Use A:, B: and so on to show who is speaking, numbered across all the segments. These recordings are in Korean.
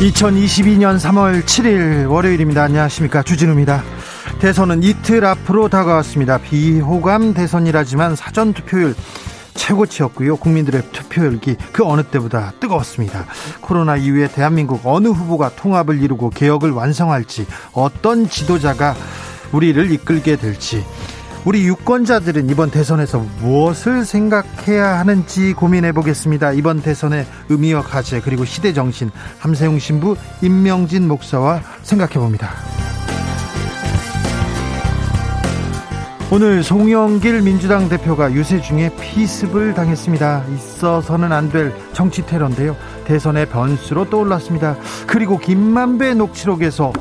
A: 2022년 3월 7일 월요일입니다. 안녕하십니까. 주진우입니다. 대선은 이틀 앞으로 다가왔습니다. 비호감 대선이라지만 사전 투표율 최고치였고요. 국민들의 투표율기 그 어느 때보다 뜨거웠습니다. 코로나 이후에 대한민국 어느 후보가 통합을 이루고 개혁을 완성할지 어떤 지도자가 우리를 이끌게 될지 우리 유권자들은 이번 대선에서 무엇을 생각해야 하는지 고민해 보겠습니다. 이번 대선의 의미와 가치 그리고 시대 정신 함세웅 신부 임명진 목사와 생각해 봅니다. 오늘 송영길 민주당 대표가 유세 중에 피습을 당했습니다. 있어서는 안 될 정치 테러인데요. 대선의 변수로 떠올랐습니다. 그리고 김만배 녹취록에서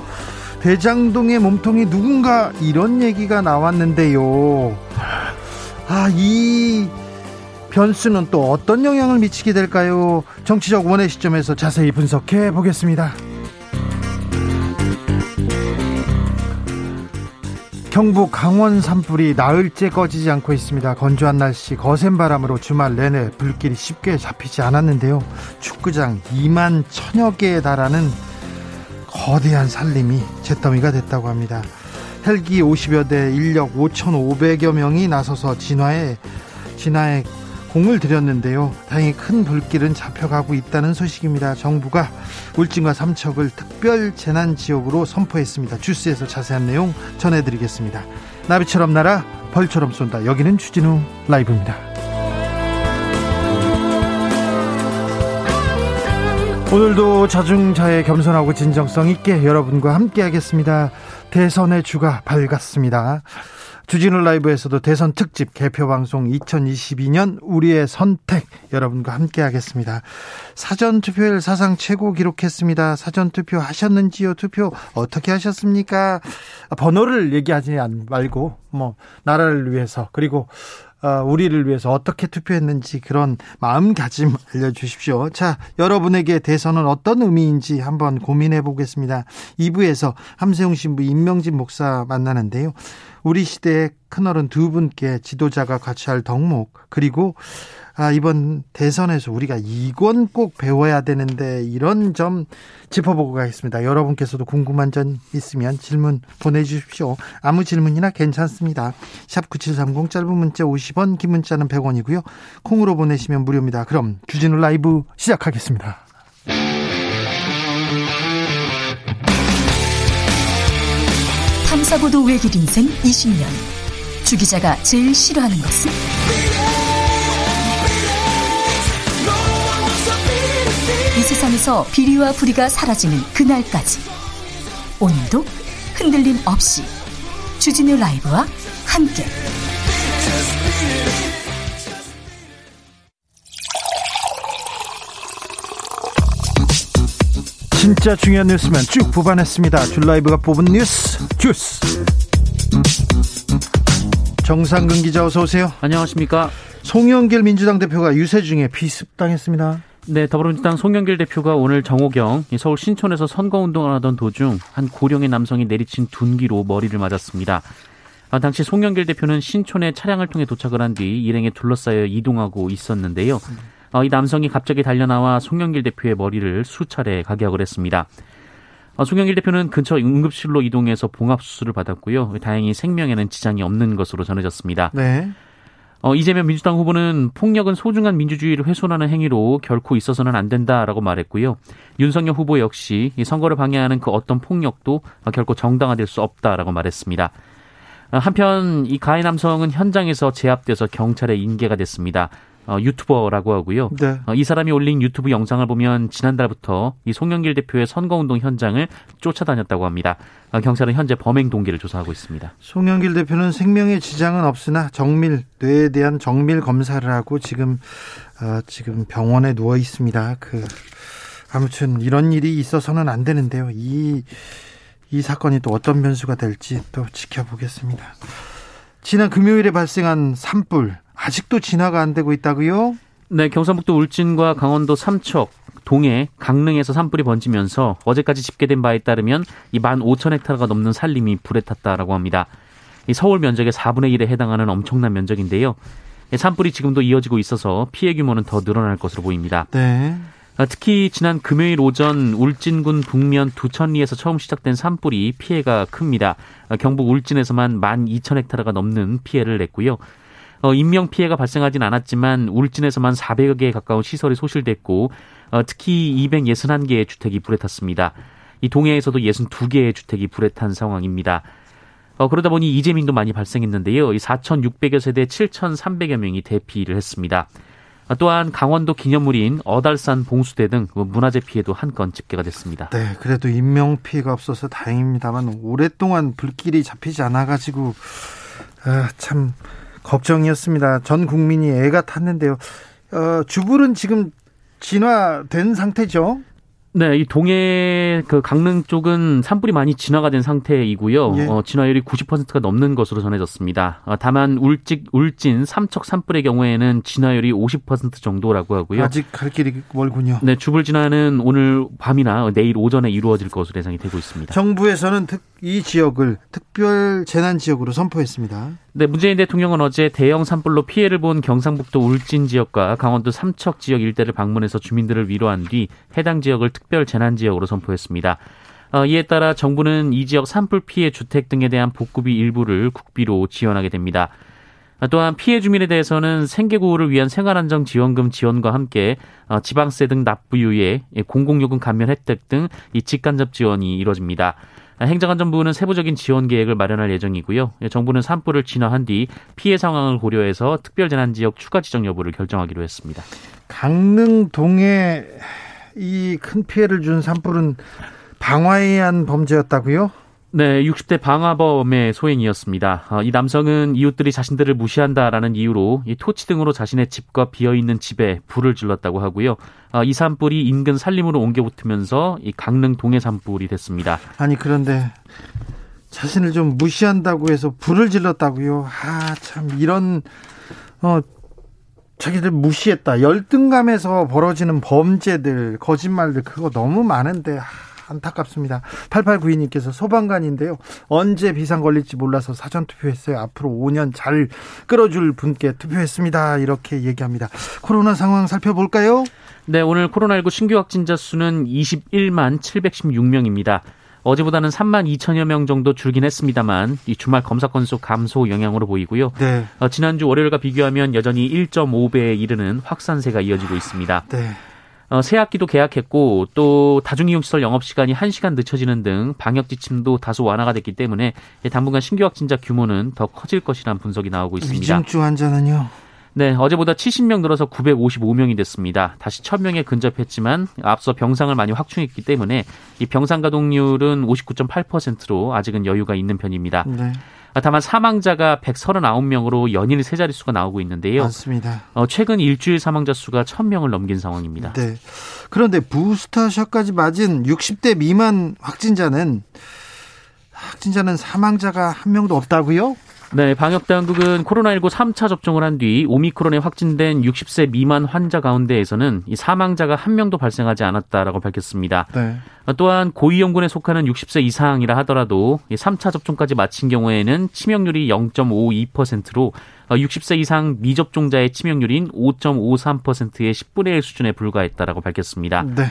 A: 대장동의 몸통이 누군가 이런 얘기가 나왔는데요. 아, 이 변수는 또 어떤 영향을 미치게 될까요? 정치적 원의 시점에서 자세히 분석해 보겠습니다. 경북 강원 산불이 나흘째 꺼지지 않고 있습니다. 건조한 날씨, 거센 바람으로 주말 내내 불길이 쉽게 잡히지 않았는데요. 축구장 2만 천여 개에 달하는 거대한 산림이 잿더미가 됐다고 합니다. 헬기 50여 대 인력 5,500여 명이 나서서 진화에 진화에 공을 들였는데요. 다행히 큰 불길은 잡혀가고 있다는 소식입니다. 정부가 울진과 삼척을 특별 재난 지역으로 선포했습니다. 주스에서 자세한 내용 전해드리겠습니다. 나비처럼 날아 벌처럼 쏜다. 여기는 추진우 라이브입니다. 오늘도 자중자의 겸손하고 진정성 있게 여러분과 함께 하겠습니다. 대선의 주가 밝았습니다. 주진우 라이브에서도 대선 특집 개표 방송 2022년 우리의 선택 여러분과 함께 하겠습니다. 사전 투표율 사상 최고 기록했습니다. 사전 투표 하셨는지요? 투표 어떻게 하셨습니까? 번호를 얘기하지 말고 뭐 나라를 위해서 그리고 어, 우리를 위해서 어떻게 투표했는지 그런 마음가짐 알려주십시오. 자, 여러분에게 대선은 어떤 의미인지 한번 고민해 보겠습니다. 2부에서 함세웅 신부 임명진 목사 만나는데요. 우리 시대의 큰어른 두 분께 지도자가 같이 할 덕목 그리고 아, 이번 대선에서 우리가 이건 꼭 배워야 되는데 이런 점 짚어보고 가겠습니다. 여러분께서도 궁금한 점 있으면 질문 보내주십시오. 아무 질문이나 괜찮습니다. 샵 9730 짧은 문자 50원 긴 문자는 100원이고요. 콩으로 보내시면 무료입니다. 그럼 주진우 라이브 시작하겠습니다.
B: 탐사보도 외길 인생 20년 주 기자가 제일 싫어하는 것은? 세상에서 비리와 부리가 사라지는 그날까지 오늘도 흔들림 없이 주진우 라이브와 함께
A: 진짜 중요한 뉴스만 쭉 뽑아냈습니다. 줄라이브가 뽑은 뉴스 주스. 정상근 기자 어서 오세요.
C: 안녕하십니까.
A: 송영길 민주당 대표가 유세 중에 비습당했습니다.
C: 네, 더불어민주당 송영길 대표가 오늘 정호경 서울 신촌에서 선거운동을 하던 도중 한 고령의 남성이 내리친 둔기로 머리를 맞았습니다. 아, 당시 송영길 대표는 신촌에 차량을 통해 도착을 한 뒤 일행에 둘러싸여 이동하고 있었는데요. 어, 이 남성이 갑자기 달려나와 송영길 대표의 머리를 수차례 가격을 했습니다. 어, 송영길 대표는 근처 응급실로 이동해서 봉합 수술을 받았고요. 다행히 생명에는 지장이 없는 것으로 전해졌습니다. 네. 어, 이재명 민주당 후보는 폭력은 소중한 민주주의를 훼손하는 행위로 결코 있어서는 안 된다라고 말했고요. 윤석열 후보 역시 이 선거를 방해하는 그 어떤 폭력도 결코 정당화될 수 없다라고 말했습니다. 한편 이 가해 남성은 현장에서 제압돼서 경찰에 인계가 됐습니다. 어, 유튜버라고 하고요.
A: 네.
C: 어, 이 사람이 올린 유튜브 영상을 보면 지난달부터 이 송영길 대표의 선거운동 현장을 쫓아다녔다고 합니다. 어, 경찰은 현재 범행 동기를 조사하고 있습니다.
A: 송영길 대표는 생명에 지장은 없으나 정밀 뇌에 대한 정밀 검사를 하고 지금 어, 지금 병원에 누워 있습니다. 그 아무튼 이런 일이 있어서는 안 되는데요. 이 이 사건이 또 어떤 변수가 될지 또 지켜보겠습니다. 지난 금요일에 발생한 산불 아직도 진화가 안 되고 있다고요?
C: 네, 경상북도 울진과 강원도 삼척, 동해, 강릉에서 산불이 번지면서 어제까지 집계된 바에 따르면 이만 오천 헥타르가 넘는 산림이 불에 탔다라고 합니다. 이 서울 면적의 4분의 1에 해당하는 엄청난 면적인데요. 산불이 지금도 이어지고 있어서 피해 규모는 더 늘어날 것으로 보입니다.
A: 네.
C: 아, 특히 지난 금요일 오전 울진군 북면 두천리에서 처음 시작된 산불이 피해가 큽니다. 아, 경북 울진에서만 12,000헥타르가 넘는 피해를 냈고요. 어, 인명 피해가 발생하진 않았지만 울진에서만 400여 개에 가까운 시설이 소실됐고 어, 특히 261개의 주택이 불에 탔습니다. 이 동해에서도 62개의 주택이 불에 탄 상황입니다. 어, 그러다 보니 이재민도 많이 발생했는데요. 이 4,600여 세대 7,300여 명이 대피를 했습니다. 또한 강원도 기념물인 어달산 봉수대 등 문화재 피해도 한 건 집계가 됐습니다.
A: 네, 그래도 인명 피해가 없어서 다행입니다만 오랫동안 불길이 잡히지 않아가지고 아, 참 걱정이었습니다. 전 국민이 애가 탔는데요. 어, 주불은 지금 진화된 상태죠?
C: 네, 이 동해 그 강릉 쪽은 산불이 많이 진화가 된 상태이고요. 예. 어, 진화율이 90%가 넘는 것으로 전해졌습니다. 어, 다만 울직 울진 삼척 산불의 경우에는 진화율이 50% 정도라고 하고요.
A: 아직 갈 길이 멀군요.
C: 네, 주불 진화는 오늘 밤이나 내일 오전에 이루어질 것으로 예상이 되고 있습니다.
A: 정부에서는 특, 이 지역을 특별 재난 지역으로 선포했습니다.
C: 네, 문재인 대통령은 어제 대형 산불로 피해를 본 경상북도 울진 지역과 강원도 삼척 지역 일대를 방문해서 주민들을 위로한 뒤 해당 지역을 특별 재난 지역으로 선포했습니다. 어, 이에 따라 정부는 이 지역 산불 피해 주택 등에 대한 복구비 일부를 국비로 지원하게 됩니다. 어, 또한 피해 주민에 대해서는 생계 구호를 위한 생활안정 지원금 지원과 함께 어, 지방세 등 납부유예, 공공요금 감면 혜택 등 이 직간접 지원이 이루어집니다. 행정안전부는 세부적인 지원 계획을 마련할 예정이고요. 정부는 산불을 진화한 뒤 피해 상황을 고려해서 특별재난지역 추가 지정 여부를 결정하기로 했습니다.
A: 강릉 동해 이 큰 피해를 준 산불은 방화에 의한 범죄였다고요?
C: 네, 60대 방화범의 소행이었습니다. 어, 이 남성은 이웃들이 자신들을 무시한다라는 이유로 이 토치 등으로 자신의 집과 비어 있는 집에 불을 질렀다고 하고요. 어, 이 산불이 인근 산림으로 옮겨 붙으면서 이 강릉 동해 산불이 됐습니다.
A: 아니 그런데 자신을 좀 무시한다고 해서 불을 질렀다고요. 아, 참 이런 어 자기들 무시했다. 열등감에서 벌어지는 범죄들, 거짓말들 그거 너무 많은데 아, 안타깝습니다. 8892님께서 소방관인데요. 언제 비상 걸릴지 몰라서 사전 투표했어요. 앞으로 5년 잘 끌어줄 분께 투표했습니다. 이렇게 얘기합니다. 코로나 상황 살펴볼까요?
C: 네, 오늘 코로나19 신규 확진자 수는 21만 716명입니다. 어제보다는 3만 2천여 명 정도 줄긴 했습니다만 이 주말 검사 건수 감소 영향으로 보이고요.
A: 네.
C: 어, 지난주 월요일과 비교하면 여전히 1.5배에 이르는 확산세가 이어지고 있습니다.
A: 네.
C: 어, 새 학기도 개학했고 또 다중이용시설 영업시간이 1시간 늦춰지는 등 방역 지침도 다소 완화가 됐기 때문에 당분간 신규 확진자 규모는 더 커질 것이라는 분석이 나오고 있습니다.
A: 위중증 환자는요?
C: 네, 어제보다 70명 늘어서 955명이 됐습니다. 다시 1000명에 근접했지만 앞서 병상을 많이 확충했기 때문에 이 병상 가동률은 59.8%로 아직은 여유가 있는 편입니다.
A: 네.
C: 다만 사망자가 139명으로 연일 세 자릿수가 나오고 있는데요.
A: 맞습니다.
C: 어, 최근 일주일 사망자 수가 1000명을 넘긴 상황입니다.
A: 네. 그런데 부스터샷까지 맞은 60대 미만 확진자는 확진자는 사망자가 한 명도 없다고요?
C: 네, 방역 당국은 코로나19 3차 접종을 한 뒤 오미크론에 확진된 60세 미만 환자 가운데에서는 이 사망자가 한 명도 발생하지 않았다라고 밝혔습니다.
A: 네.
C: 또한 고위험군에 속하는 60세 이상이라 하더라도 3차 접종까지 마친 경우에는 치명률이 0.52%로 60세 이상 미접종자의 치명률인 5.53%의 10분의 1 수준에 불과했다라고 밝혔습니다.
A: 네.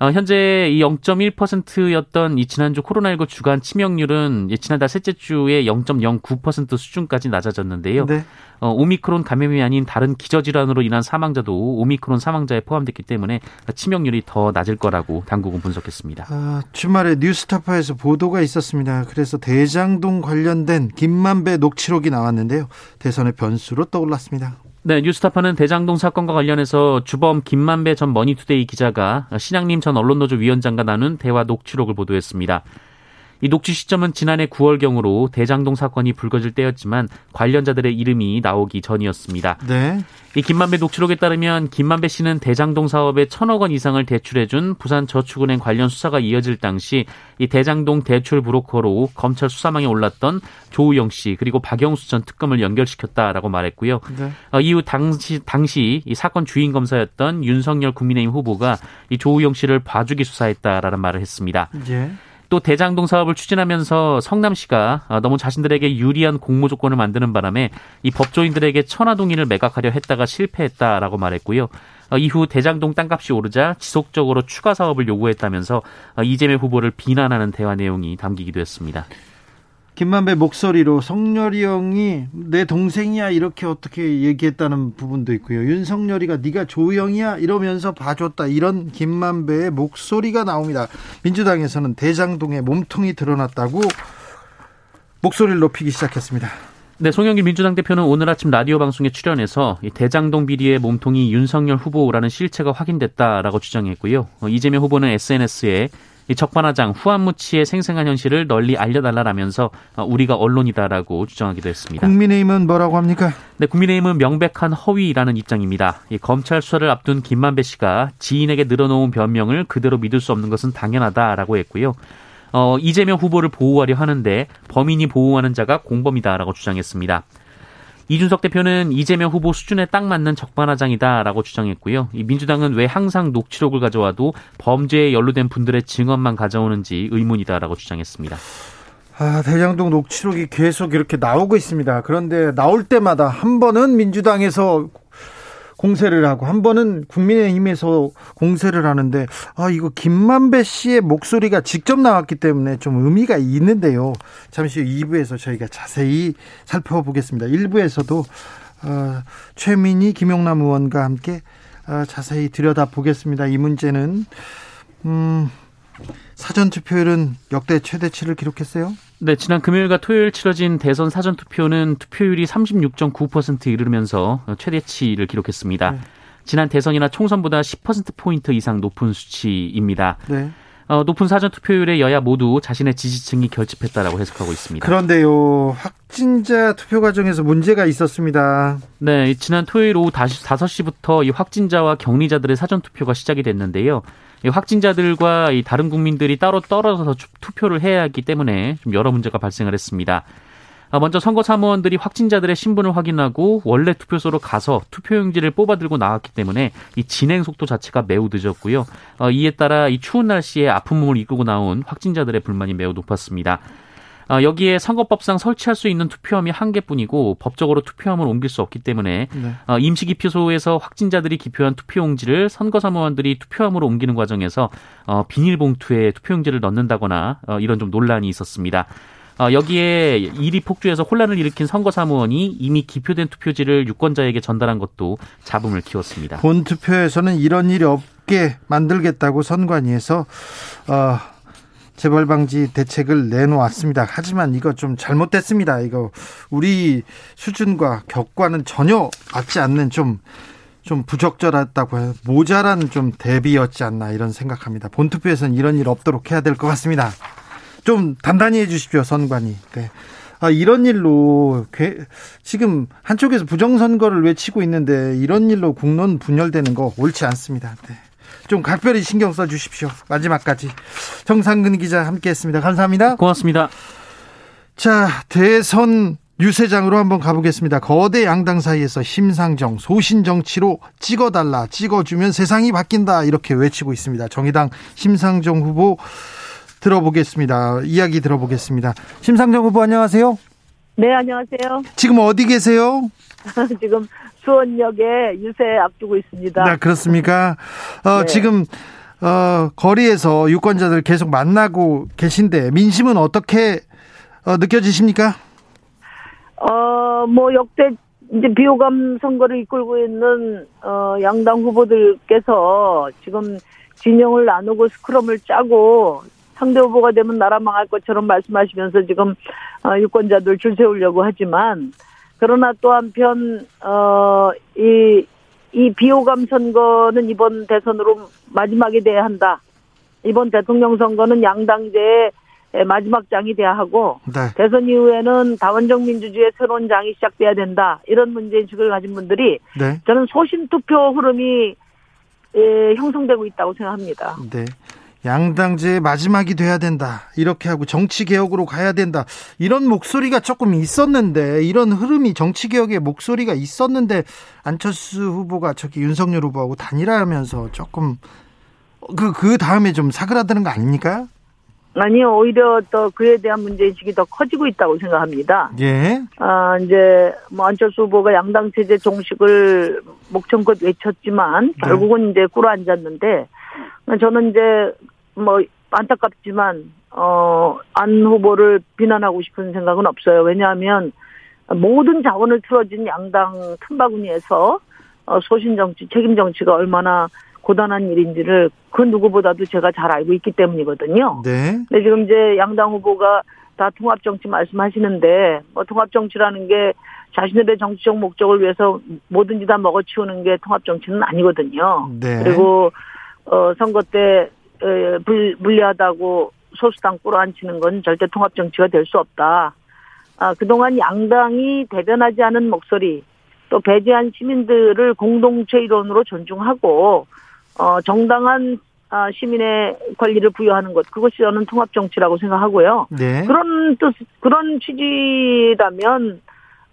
C: 어, 현재 이 0.1%였던 이 지난주 코로나19 주간 치명률은 지난달 셋째 주에 0.09% 수준까지 낮아졌는데요.
A: 네.
C: 어, 오미크론 감염이 아닌 다른 기저질환으로 인한 사망자도 오미크론 사망자에 포함됐기 때문에 치명률이 더 낮을 거라고 당국은 분석했습니다.
A: 아, 주말에 뉴스타파에서 보도가 있었습니다. 그래서 대장동 관련된 김만배 녹취록이 나왔는데요. 대선의 변수로 떠올랐습니다.
C: 네, 뉴스타파는 대장동 사건과 관련해서 주범 김만배 전 머니투데이 기자가 신학림 전 언론노조 위원장과 나눈 대화 녹취록을 보도했습니다. 이 녹취 시점은 지난해 9월경으로 대장동 사건이 불거질 때였지만 관련자들의 이름이 나오기 전이었습니다. 네. 이 김만배 녹취록에 따르면 김만배 씨는 대장동 사업에 천억 원 이상을 대출해준 부산저축은행 관련 수사가 이어질 당시 이 대장동 대출 브로커로 검찰 수사망에 올랐던 조우영 씨 그리고 박영수 전 특검을 연결시켰다라고 말했고요. 네. 어, 이후 당시 당시 이 사건 주인 검사였던 윤석열 국민의힘 후보가 이 조우영 씨를 봐주기 수사했다라는 말을 했습니다. 네. 또 대장동 사업을 추진하면서 성남시가 어, 너무 자신들에게 유리한 공모 조건을 만드는 바람에 이 법조인들에게 천화동인을 매각하려 했다가 실패했다라고 말했고요. 어, 이후 대장동 땅값이 오르자 지속적으로 추가 사업을 요구했다면서 어, 이재명 후보를 비난하는 대화 내용이 담기기도 했습니다.
A: 김만배 목소리로 성렬이 형이 내 동생이야 이렇게 어떻게 얘기했다는 부분도 있고요. 윤석열이가 네가 조형이야 이러면서 봐줬다 이런 김만배의 목소리가 나옵니다. 민주당에서는 대장동에 몸통이 드러났다고 목소리를 높이기 시작했습니다.
C: 네, 송영길 민주당 대표는 오늘 아침 라디오 방송에 출연해서 대장동 비리의 몸통이 윤석열 후보라는 실체가 확인됐다라고 주장했고요. 어, 이재명 후보는 SNS에 이 적반하장 후한무치의 생생한 현실을 널리 알려달라라면서 어, 우리가 언론이다라고 주장하기도 했습니다.
A: 국민의힘은 뭐라고 합니까?
C: 네, 국민의힘은 명백한 허위라는 입장입니다. 이 검찰 수사를 앞둔 김만배 씨가 지인에게 늘어놓은 변명을 그대로 믿을 수 없는 것은 당연하다라고 했고요. 어, 이재명 후보를 보호하려 하는데 범인이 보호하는 자가 공범이다라고 주장했습니다. 이준석 대표는 이재명 후보 수준에 딱 맞는 적반하장이다라고 주장했고요. 이 민주당은 왜 항상 녹취록을 가져와도 범죄에 연루된 분들의 증언만 가져오는지 의문이다라고 주장했습니다.
A: 아, 대장동 녹취록이 계속 이렇게 나오고 있습니다. 그런데 나올 때마다 한 번은 민주당에서 공세를 하고 한 번은 국민의힘에서 공세를 하는데 아 이거 김만배 씨의 목소리가 직접 나왔기 때문에 좀 의미가 있는데요. 잠시 후 2부에서 저희가 자세히 살펴보겠습니다. 1부에서도 어, 최민희 김용남 의원과 함께 어, 자세히 들여다보겠습니다. 이 문제는 음, 사전 투표율은 역대 최대치를 기록했어요.
C: 네, 지난 금요일과 토요일 치러진 대선 사전 투표는 투표율이 36.9% 이르면서 최대치를 기록했습니다. 네. 지난 대선이나 총선보다 10% 포인트 이상 높은 수치입니다. 네. 어, 높은 사전 투표율에 여야 모두 자신의 지지층이 결집했다라고 해석하고 있습니다.
A: 그런데요, 확진자 투표 과정에서 문제가 있었습니다.
C: 네, 지난 토요일 오후 5시부터 이 확진자와 격리자들의 사전 투표가 시작이 됐는데요. 확진자들과 이 다른 국민들이 따로 떨어져서 투표를 해야 하기 때문에 좀 여러 문제가 발생을 했습니다. 아, 먼저 선거 사무원들이 확진자들의 신분을 확인하고 원래 투표소로 가서 투표용지를 뽑아 들고 나왔기 때문에 이 진행 속도 자체가 매우 늦었고요. 어, 이에 따라 이 추운 날씨에 아픈 몸을 이끌고 나온 확진자들의 불만이 매우 높았습니다. 어, 여기에 선거법상 설치할 수 있는 투표함이 한 개뿐이고 법적으로 투표함을 옮길 수 없기 때문에 네. 어, 임시기표소에서 확진자들이 기표한 투표용지를 선거사무원들이 투표함으로 옮기는 과정에서 어, 비닐봉투에 투표용지를 넣는다거나 이런 좀 논란이 있었습니다. 여기에 일이 폭주해서 혼란을 일으킨 선거사무원이 이미 기표된 투표지를 유권자에게 전달한 것도 잡음을 키웠습니다.
A: 본 투표에서는 이런 일이 없게 만들겠다고 선관위에서 어, 재벌 방지 대책을 내놓았습니다. 하지만 이거 좀 잘못됐습니다. 이거 우리 수준과 격과는 전혀 맞지 않는 좀, 좀 부적절했다고 해요. 모자란 좀 대비였지 않나 이런 생각합니다. 본투표에서는 이런 일 없도록 해야 될 것 같습니다. 좀 단단히 해 주십시오, 선관위. 네. 아, 이런 일로 지금 한쪽에서 부정선거를 외치고 있는데 이런 일로 국론 분열되는 거 옳지 않습니다. 네. 좀 각별히 신경 써 주십시오. 마지막까지. 정상근 기자 함께 했습니다. 감사합니다.
C: 고맙습니다.
A: 자, 대선 유세장으로 한번 가보겠습니다. 거대 양당 사이에서 심상정, 소신 정치로 찍어달라, 찍어주면 세상이 바뀐다, 이렇게 외치고 있습니다. 정의당 심상정 후보 들어보겠습니다. 이야기 들어보겠습니다. 심상정 후보 안녕하세요.
D: 네, 안녕하세요.
A: 지금 어디 계세요?
D: 지금 수원역에 유세 앞두고 있습니다.
A: 네, 그렇습니까? 어, 네. 지금 어, 거리에서 유권자들 계속 만나고 계신데 민심은 어떻게 어, 느껴지십니까?
D: 어, 뭐 역대 이제 비호감 선거를 이끌고 있는 어, 양당 후보들께서 지금 진영을 나누고 스크럼을 짜고 상대 후보가 되면 나라 망할 것처럼 말씀하시면서 지금 어, 유권자들 줄 세우려고 하지만 그러나 또 한편 어이 이 비호감 선거는 이번 대선으로 마지막이 돼야 한다. 이번 대통령 선거는 양당제의 마지막 장이 돼야 하고
A: 네.
D: 대선 이후에는 다원적 민주주의의 새로운 장이 시작돼야 된다. 이런 문제인식을 가진 분들이
A: 네.
D: 저는 소신 투표 흐름이 예, 형성되고 있다고 생각합니다.
A: 네. 양당제의 마지막이 돼야 된다. 이렇게 하고 정치 개혁으로 가야 된다. 이런 목소리가 조금 있었는데 이런 흐름이 정치 개혁의 목소리가 있었는데 안철수 후보가 저기 윤석열 후보하고 단일화하면서 조금 그그 다음에 좀 사그라드는 거 아닙니까?
D: 아니요, 오히려 또 그에 대한 문제인식이 더 커지고 있다고 생각합니다.
A: 예.
D: 아, 이제, 뭐, 안철수 후보가 양당 체제 종식을 목청껏 외쳤지만, 결국은 이제 꿇어 앉았는데, 저는 이제, 뭐, 안타깝지만, 어, 안 후보를 비난하고 싶은 생각은 없어요. 왜냐하면, 모든 자원을 틀어진 양당 틈바구니에서, 어, 소신 정치, 책임 정치가 얼마나 고단한 일인지를 그 누구보다도 제가 잘 알고 있기 때문이거든요.
A: 네.
D: 근데 지금 이제 양당 후보가 다 통합 정치 말씀하시는데 뭐 통합 정치라는 게 자신들의 정치적 목적을 위해서 뭐든지 다 먹어치우는 게 통합 정치는 아니거든요.
A: 네.
D: 그리고 어 선거 때 에, 불, 불리하다고 소수당 끌어안치는 건 절대 통합정치가 될 수 없다. 아, 그동안 양당이 대변하지 않은 목소리 또 배제한 시민들을 공동체 이론으로 존중하고 어, 정당한 아, 시민의 권리를 부여하는 것 그것이 저는 통합 정치라고 생각하고요.
A: 네.
D: 그런 뜻 그런 취지라면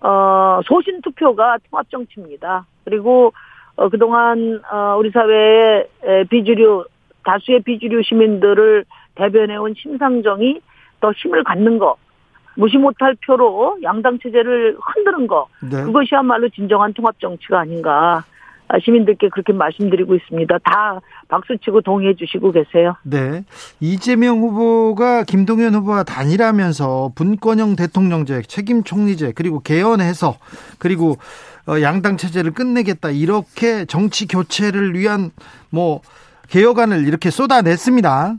D: 어, 소신 투표가 통합 정치입니다. 그리고 어, 그동안 어, 우리 사회의 에, 비주류 다수의 비주류 시민들을 대변해온 심상정이 더 힘을 갖는 거 무시 못할 표로 양당 체제를 흔드는 거
A: 네.
D: 그것이야말로 진정한 통합 정치가 아닌가 아, 시민들께 그렇게 말씀드리고 있습니다. 다 박수치고 동의해 주시고 계세요.
A: 네. 이재명 후보가 김동연 후보와 단일하면서 분권형 대통령제, 책임 총리제, 그리고 개헌해서 그리고 어, 양당 체제를 끝내겠다. 이렇게 정치 교체를 위한 뭐 개혁안을 이렇게 쏟아냈습니다.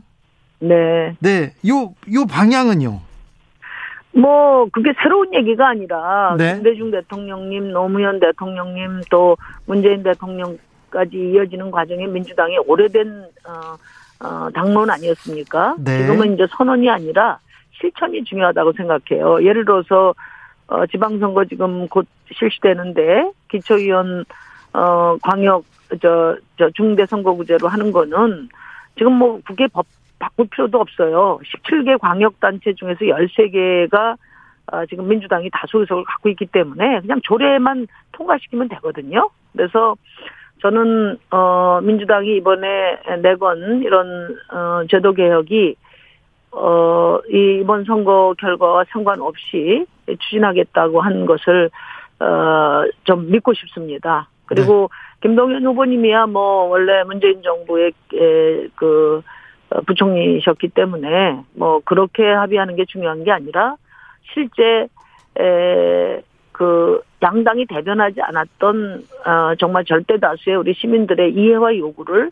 D: 네.
A: 네. 요, 요 방향은요.
D: 뭐 그게 새로운 얘기가 아니라
A: 네.
D: 김대중 대통령님, 노무현 대통령님 또 문재인 대통령까지 이어지는 과정에 민주당의 오래된 어, 어, 당론 아니었습니까?
A: 네.
D: 지금은 이제 선언이 아니라 실천이 중요하다고 생각해요. 예를 들어서 어, 지방선거 지금 곧 실시되는데 기초위원 어, 광역 저, 저 중대 선거구제로 하는 거는 지금 뭐 국회 법 바꿀 필요도 없어요. 17개 광역단체 중에서 13개가 아, 지금 민주당이 다수 의석을 갖고 있기 때문에 그냥 조례만 통과시키면 되거든요. 그래서 저는 어 민주당이 이번에 내건 이런 어 제도 개혁이 어 이번 선거 결과와 상관없이 추진하겠다고 한 것을 어좀 믿고 싶습니다. 그리고 김동연 후보님이야 뭐 원래 문재인 정부의 에, 그 어, 부총리셨기 때문에 뭐 그렇게 합의하는 게 중요한 게 아니라 실제 에그 양당이 대변하지 않았던 어 정말 절대 다수의 우리 시민들의 이해와 요구를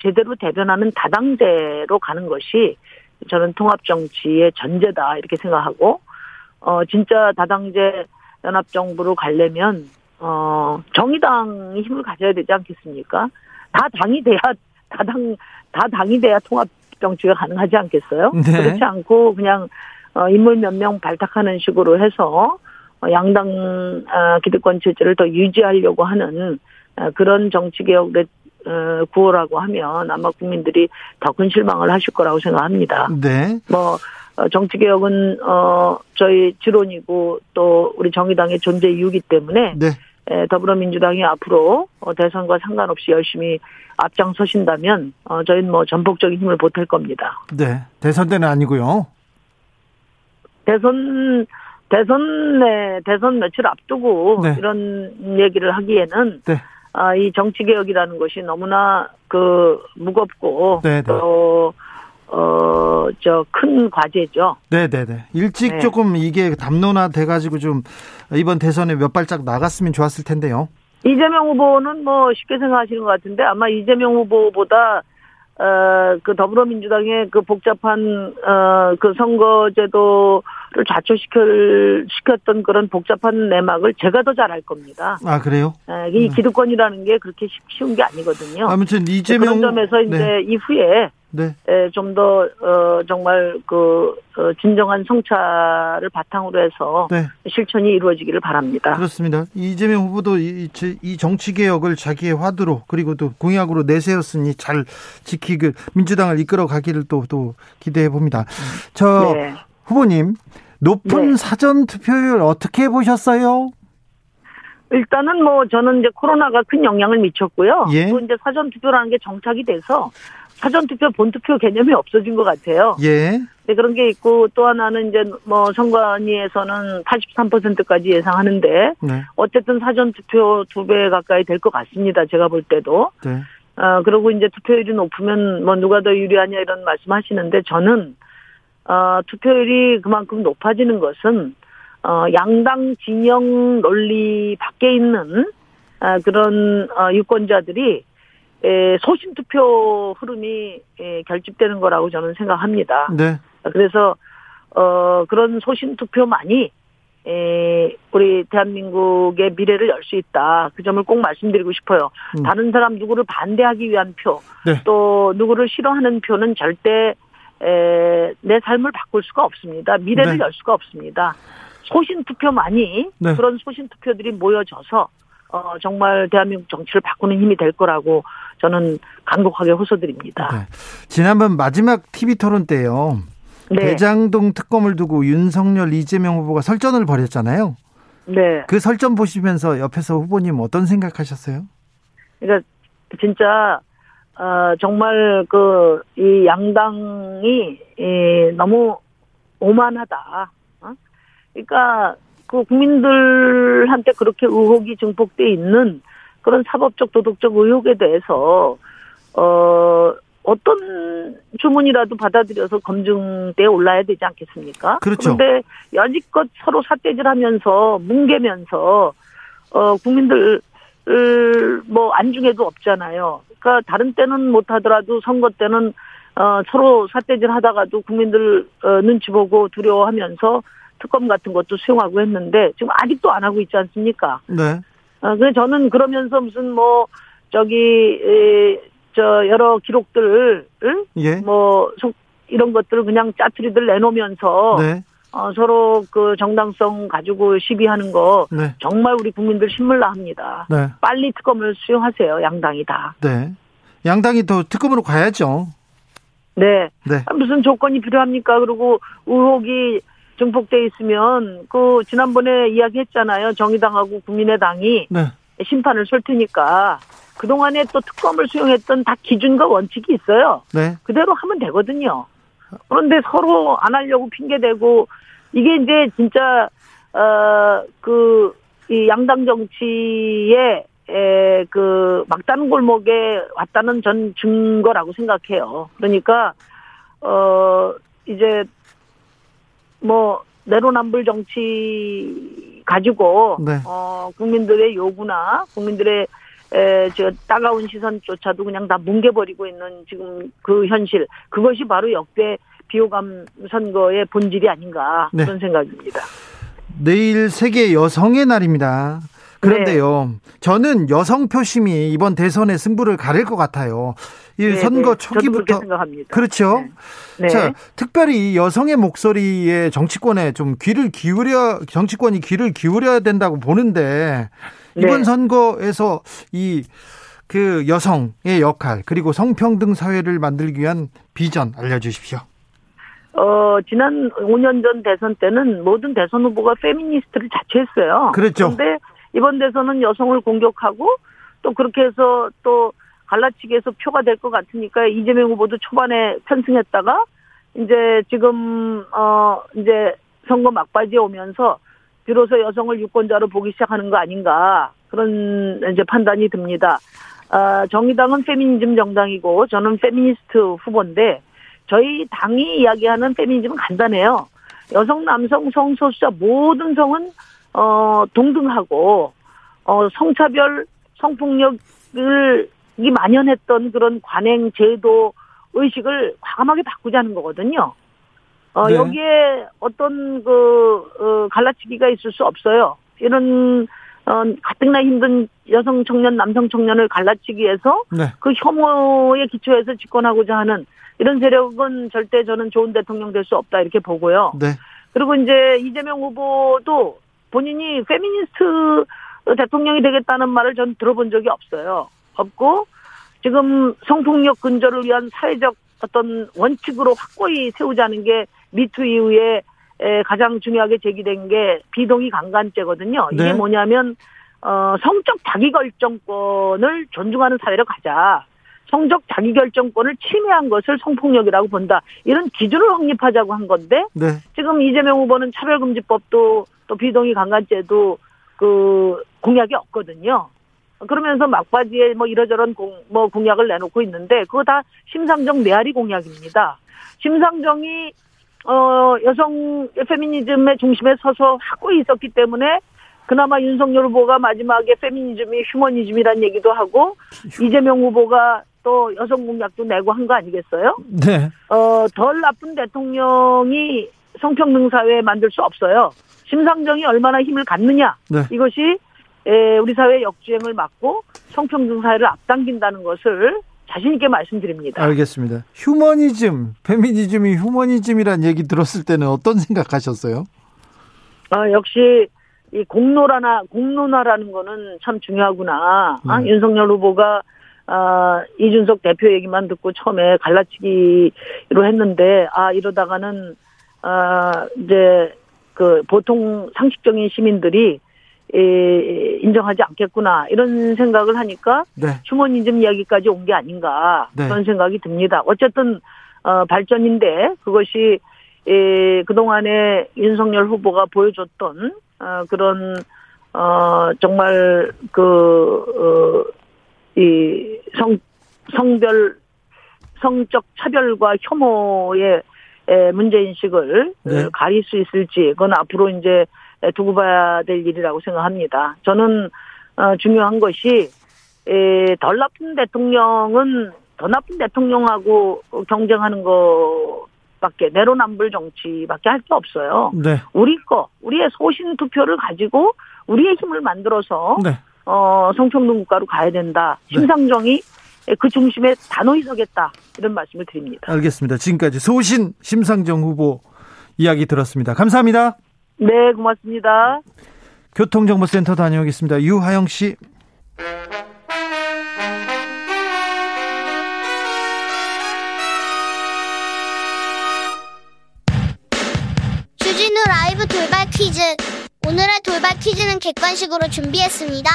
D: 제대로 대변하는 다당제로 가는 것이 저는 통합 정치의 전제다 이렇게 생각하고 어 진짜 다당제 연합 정부로 가려면 어 정의당이 힘을 가져야 되지 않겠습니까? 다 당이 돼야 다 당 다 당이 돼야 통합 정치가 가능하지 않겠어요?
A: 네.
D: 그렇지 않고 그냥 어, 인물 몇 명 발탁하는 식으로 해서 어, 양당 어, 기득권 체제를 더 유지하려고 하는 어, 그런 정치 개혁을 어, 구호라고 하면 아마 국민들이 더 큰 실망을 하실 거라고 생각합니다.
A: 네.
D: 뭐 어, 정치 개혁은 어 저희 지론이고 또 우리 정의당의 존재 이유기 때문에
A: 네.
D: 에, 더불어민주당이 앞으로 어, 대선과 상관없이 열심히 앞장서신다면 어, 저희는 뭐 전폭적인 힘을 보탤 겁니다.
A: 네. 대선 때는 아니고요.
D: 대선 대선에 대선 며칠 앞두고
A: 네.
D: 이런 얘기를 하기에는
A: 네.
D: 아, 이 정치 개혁이라는 것이 너무나 그 무겁고
A: 네, 네.
D: 또 어, 저 큰 과제죠.
A: 네네네. 일찍
D: 네.
A: 조금 이게 담론화 돼가지고 좀 이번 대선에 몇 발짝 나갔으면 좋았을 텐데요.
D: 이재명 후보는 뭐 쉽게 생각하시는 것 같은데 아마 이재명 후보보다 어, 그 더불어민주당의 그 복잡한, 어, 그 선거제도를 좌초시켰, 시켰던 그런 복잡한 내막을 제가 더 잘할 겁니다.
A: 아, 그래요?
D: 에, 이 기득권이라는 게 그렇게 쉽- 쉬운 게 아니거든요.
A: 아무튼 이재명
D: 그런 점에서 이제
A: 네.
D: 이후에
A: 네.
D: 좀더 어, 정말 그 어, 진정한 성찰을 바탕으로 해서
A: 네.
D: 실천이 이루어지기를 바랍니다.
A: 그렇습니다. 이재명 후보도 이, 이- 이 정치 개혁을 자기의 화두로 그리고 또 공약으로 내세웠으니 잘 지키길 민주당을 이끌어 가기를 또 또 기대해 봅니다. 저
D: 네.
A: 후보님 높은
D: 네.
A: 사전 투표율 어떻게 보셨어요?
D: 일단은 뭐 저는 이제 코로나가 큰 영향을 미쳤고요.
A: 예.
D: 또 이제 사전 투표라는 게 정착이 돼서 사전 투표, 본 투표 개념이 없어진 것 같아요.
A: 예.
D: 네, 그런 게 있고 또 하나는 이제 뭐 선관위에서는 83%까지 예상하는데
A: 네.
D: 어쨌든 사전 투표 두 배 가까이 될 것 같습니다. 제가 볼 때도.
A: 네.
D: 어, 그리고 이제 투표율이 높으면 뭐 누가 더 유리하냐 이런 말씀 하시는데 저는, 어, 투표율이 그만큼 높아지는 것은, 어, 양당 진영 논리 밖에 있는, 아, 그런, 어, 유권자들이, 에, 소신 투표 흐름이, 에, 결집되는 거라고 저는 생각합니다.
A: 네.
D: 그래서, 어, 그런 소신 투표만이, 에, 우리 대한민국의 미래를 열 수 있다. 그 점을 꼭 말씀드리고 싶어요.
A: 음.
D: 다른 사람 누구를 반대하기 위한 표,
A: 네.
D: 또 누구를 싫어하는 표는 절대 에, 내 삶을 바꿀 수가 없습니다. 미래를
A: 네.
D: 열 수가 없습니다. 소신 투표만이
A: 네.
D: 그런 소신 투표들이 모여져서 어, 정말 대한민국 정치를 바꾸는 힘이 될 거라고 저는 간곡하게 호소드립니다.
A: 네. 지난번 마지막 TV 토론 때요.
D: 네.
A: 대장동 특검을 두고 윤석열, 이재명 후보가 설전을 벌였잖아요.
D: 네.
A: 그 설전 보시면서 옆에서 후보님 어떤 생각하셨어요?
D: 그러니까 진짜 어, 정말 그 이 양당이 이, 너무 오만하다. 어? 그러니까 그 국민들한테 그렇게 의혹이 증폭돼 있는 그런 사법적 도덕적 의혹에 대해서 어 어떤 주문이라도 받아들여서 검증대에 올라야 되지 않겠습니까?
A: 그렇죠.
D: 그런데 여지껏 서로 삿대질하면서 뭉개면서 어 국민들 뭐 안중에도 없잖아요. 그러니까 다른 때는 못하더라도 선거 때는 어 서로 삿대질 하다가도 국민들 어, 눈치 보고 두려워하면서 특검 같은 것도 수용하고 했는데 지금 아직도 안 하고 있지 않습니까?
A: 네.
D: 어, 그래 저는 그러면서 무슨 뭐 저기 에, 저 여러 기록들을 응?
A: 예.
D: 뭐 속- 이런 것들을 그냥 짜투리들 내놓으면서
A: 네.
D: 어, 서로 그 정당성 가지고 시비하는 거
A: 네.
D: 정말 우리 국민들 신물나 합니다.
A: 네.
D: 빨리 특검을 수용하세요 양당이 다.
A: 네. 양당이 더 특검으로 가야죠.
D: 네.
A: 네.
D: 아, 무슨 조건이 필요합니까? 그리고 의혹이 증폭돼 있으면 그 지난번에 이야기했잖아요. 정의당하고 국민의당이
A: 네.
D: 심판을 쏠 테니까 그동안에 또 특검을 수용했던 다 기준과 원칙이 있어요.
A: 네.
D: 그대로 하면 되거든요. 그런데 서로 안 하려고 핑계대고 이게 이제 진짜 어그 이 양당 정치의 에, 그 막다른 골목에 왔다는 전 증거라고 생각해요. 그러니까 어 이제 뭐 내로남불 정치 가지고
A: 네.
D: 어 국민들의 요구나 국민들의 에, 저 따가운 시선조차도 그냥 다 뭉개버리고 있는 지금 그 현실 그것이 바로 역대 비호감 선거의 본질이 아닌가
A: 네.
D: 그런 생각입니다.
A: 내일 세계 여성의 날입니다. 그런데요, 저는 여성 표심이 이번 대선의 승부를 가릴 것 같아요. 이
D: 네,
A: 선거
D: 네.
A: 초기부터
D: 생각합니다.
A: 그렇죠.
D: 네.
A: 자, 특별히 이 여성의 목소리에 정치권에 좀 귀를 기울여 정치권이 귀를 기울여야 된다고 보는데 이번
D: 네.
A: 선거에서 이 그 여성의 역할 그리고 성평등 사회를 만들기 위한 비전 알려주십시오.
D: 어, 지난 5년 전 대선 때는 모든 대선 후보가 페미니스트를 자처했어요.
A: 그랬죠.
D: 그런데 이번 대선은 여성을 공격하고 또 그렇게 해서 또 갈라치기 해서 표가 될 것 같으니까 이재명 후보도 초반에 편승했다가 이제 지금, 어, 이제 선거 막바지에 오면서 비로소 여성을 유권자로 보기 시작하는 거 아닌가 그런 이제 판단이 듭니다. 아, 정의당은 페미니즘 정당이고 저는 페미니스트 후보인데 저희 당이 이야기하는 페미니즘은 간단해요. 여성, 남성, 성소수자 모든 성은 어 동등하고 어 성차별, 성폭력을 이 만연했던 그런 관행 제도 의식을 과감하게 바꾸자는 거거든요. 어,
A: 네.
D: 여기에 어떤 그, 어, 갈라치기가 있을 수 없어요. 이런, 어, 가뜩나 힘든 여성 청년, 남성 청년을 갈라치기 위해서
A: 네.
D: 그 혐오에 기초해서 집권하고자 하는 이런 세력은 절대 저는 좋은 대통령 될 수 없다 이렇게 보고요.
A: 네.
D: 그리고 이제 이재명 후보도 본인이 페미니스트 대통령이 되겠다는 말을 전 들어본 적이 없어요. 없고 지금 성폭력 근절을 위한 사회적 어떤 원칙으로 확고히 세우자는 게 미투 이후에 에, 가장 중요하게 제기된 게 비동의 강간죄거든요. 이게
A: 네.
D: 뭐냐면 어, 성적 자기결정권을 존중하는 사회로 가자. 성적 자기결정권을 침해한 것을 성폭력이라고 본다. 이런 기준을 확립하자고 한 건데
A: 네.
D: 지금 이재명 후보는 차별금지법도 또 비동의 강간죄도 그 공약이 없거든요. 그러면서 막바지에 뭐 이러저런 공, 뭐 공약을 내놓고 있는데 그거 다 심상정 메아리 공약입니다. 심상정이 어 여성 페미니즘의 중심에 서서 하고 있었기 때문에 그나마 윤석열 후보가 마지막에 페미니즘이 휴머니즘이란 얘기도 하고 이재명 후보가 또 여성 공약도 내고 한 거 아니겠어요?
A: 네.
D: 어, 덜 나쁜 대통령이 성평등 사회 만들 수 없어요. 심상정이 얼마나 힘을 갖느냐.
A: 네.
D: 이것이 에, 우리 사회 역주행을 막고 성평등 사회를 앞당긴다는 것을 자신 있게 말씀드립니다.
A: 알겠습니다. 휴머니즘, 페미니즘이 휴머니즘이란 얘기 들었을 때는 어떤 생각하셨어요?
D: 아, 역시 이 공론화나 공론화라는 거는 참 중요하구나. 아,
A: 네.
D: 윤석열 후보가 아, 이준석 대표 얘기만 듣고 처음에 갈라치기로 했는데 아 이러다가는 아 이제 그 보통 상식적인 시민들이 에, 인정하지 않겠구나 이런 생각을 하니까
A: 네.
D: 휴머니즘 이야기까지 온 게 아닌가
A: 네.
D: 그런 생각이 듭니다. 어쨌든 어, 발전인데 그것이 에, 그동안에 윤석열 후보가 보여줬던 어, 그런 어, 정말 그 어, 이 성, 성별, 성적 차별과 혐오의 에, 문제 인식을
A: 네.
D: 어, 가릴 수 있을지, 그건 앞으로 이제 두고 봐야 될 일이라고 생각합니다. 저는, 어, 중요한 것이, 에, 덜 나쁜 대통령은 더 나쁜 대통령하고 경쟁하는 것밖에, 내로남불 정치밖에 할 게 없어요.
A: 네.
D: 우리 거, 우리의 소신 투표를 가지고 우리의 힘을 만들어서
A: 네.
D: 어, 성평등 국가로 가야 된다.
A: 네.
D: 심상정이 그 중심에 단호히 서겠다. 이런 말씀을 드립니다.
A: 알겠습니다. 지금까지 소신 심상정 후보 이야기 들었습니다. 감사합니다.
D: 네, 고맙습니다.
A: 교통정보센터 다녀오겠습니다. 유하영 씨.
E: 주진우 라이브 돌발 퀴즈. 오늘의 돌발 퀴즈는 객관식으로 준비했습니다.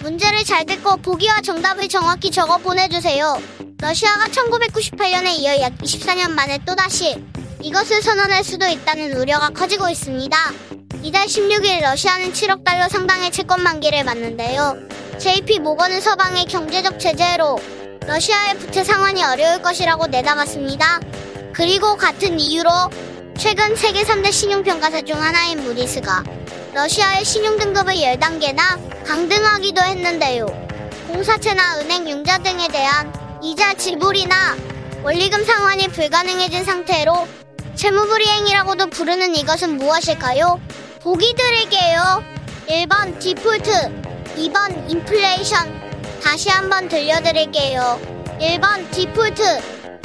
E: 문제를 잘 듣고 보기와 정답을 정확히 적어 보내주세요. 러시아가 1998년에 이어 약 24년 만에 또다시 이것을 선언할 수도 있다는 우려가 커지고 있습니다. 이달 16일 러시아는 7억 달러 상당의 채권 만기를 맞는데요. JP 모건은 서방의 경제적 제재로 러시아의 부채 상환이 어려울 것이라고 내다봤습니다. 그리고 같은 이유로 최근 세계 3대 신용평가사 중 하나인 무디스가 러시아의 신용등급을 10단계나 강등하기도 했는데요. 공사채나 은행 융자 등에 대한 이자 지불이나 원리금 상환이 불가능해진 상태로 채무불이행이라고도 부르는 이것은 무엇일까요? 보기 드릴게요. 1번 디폴트, 2번 인플레이션. 다시 한번 들려드릴게요. 1번 디폴트,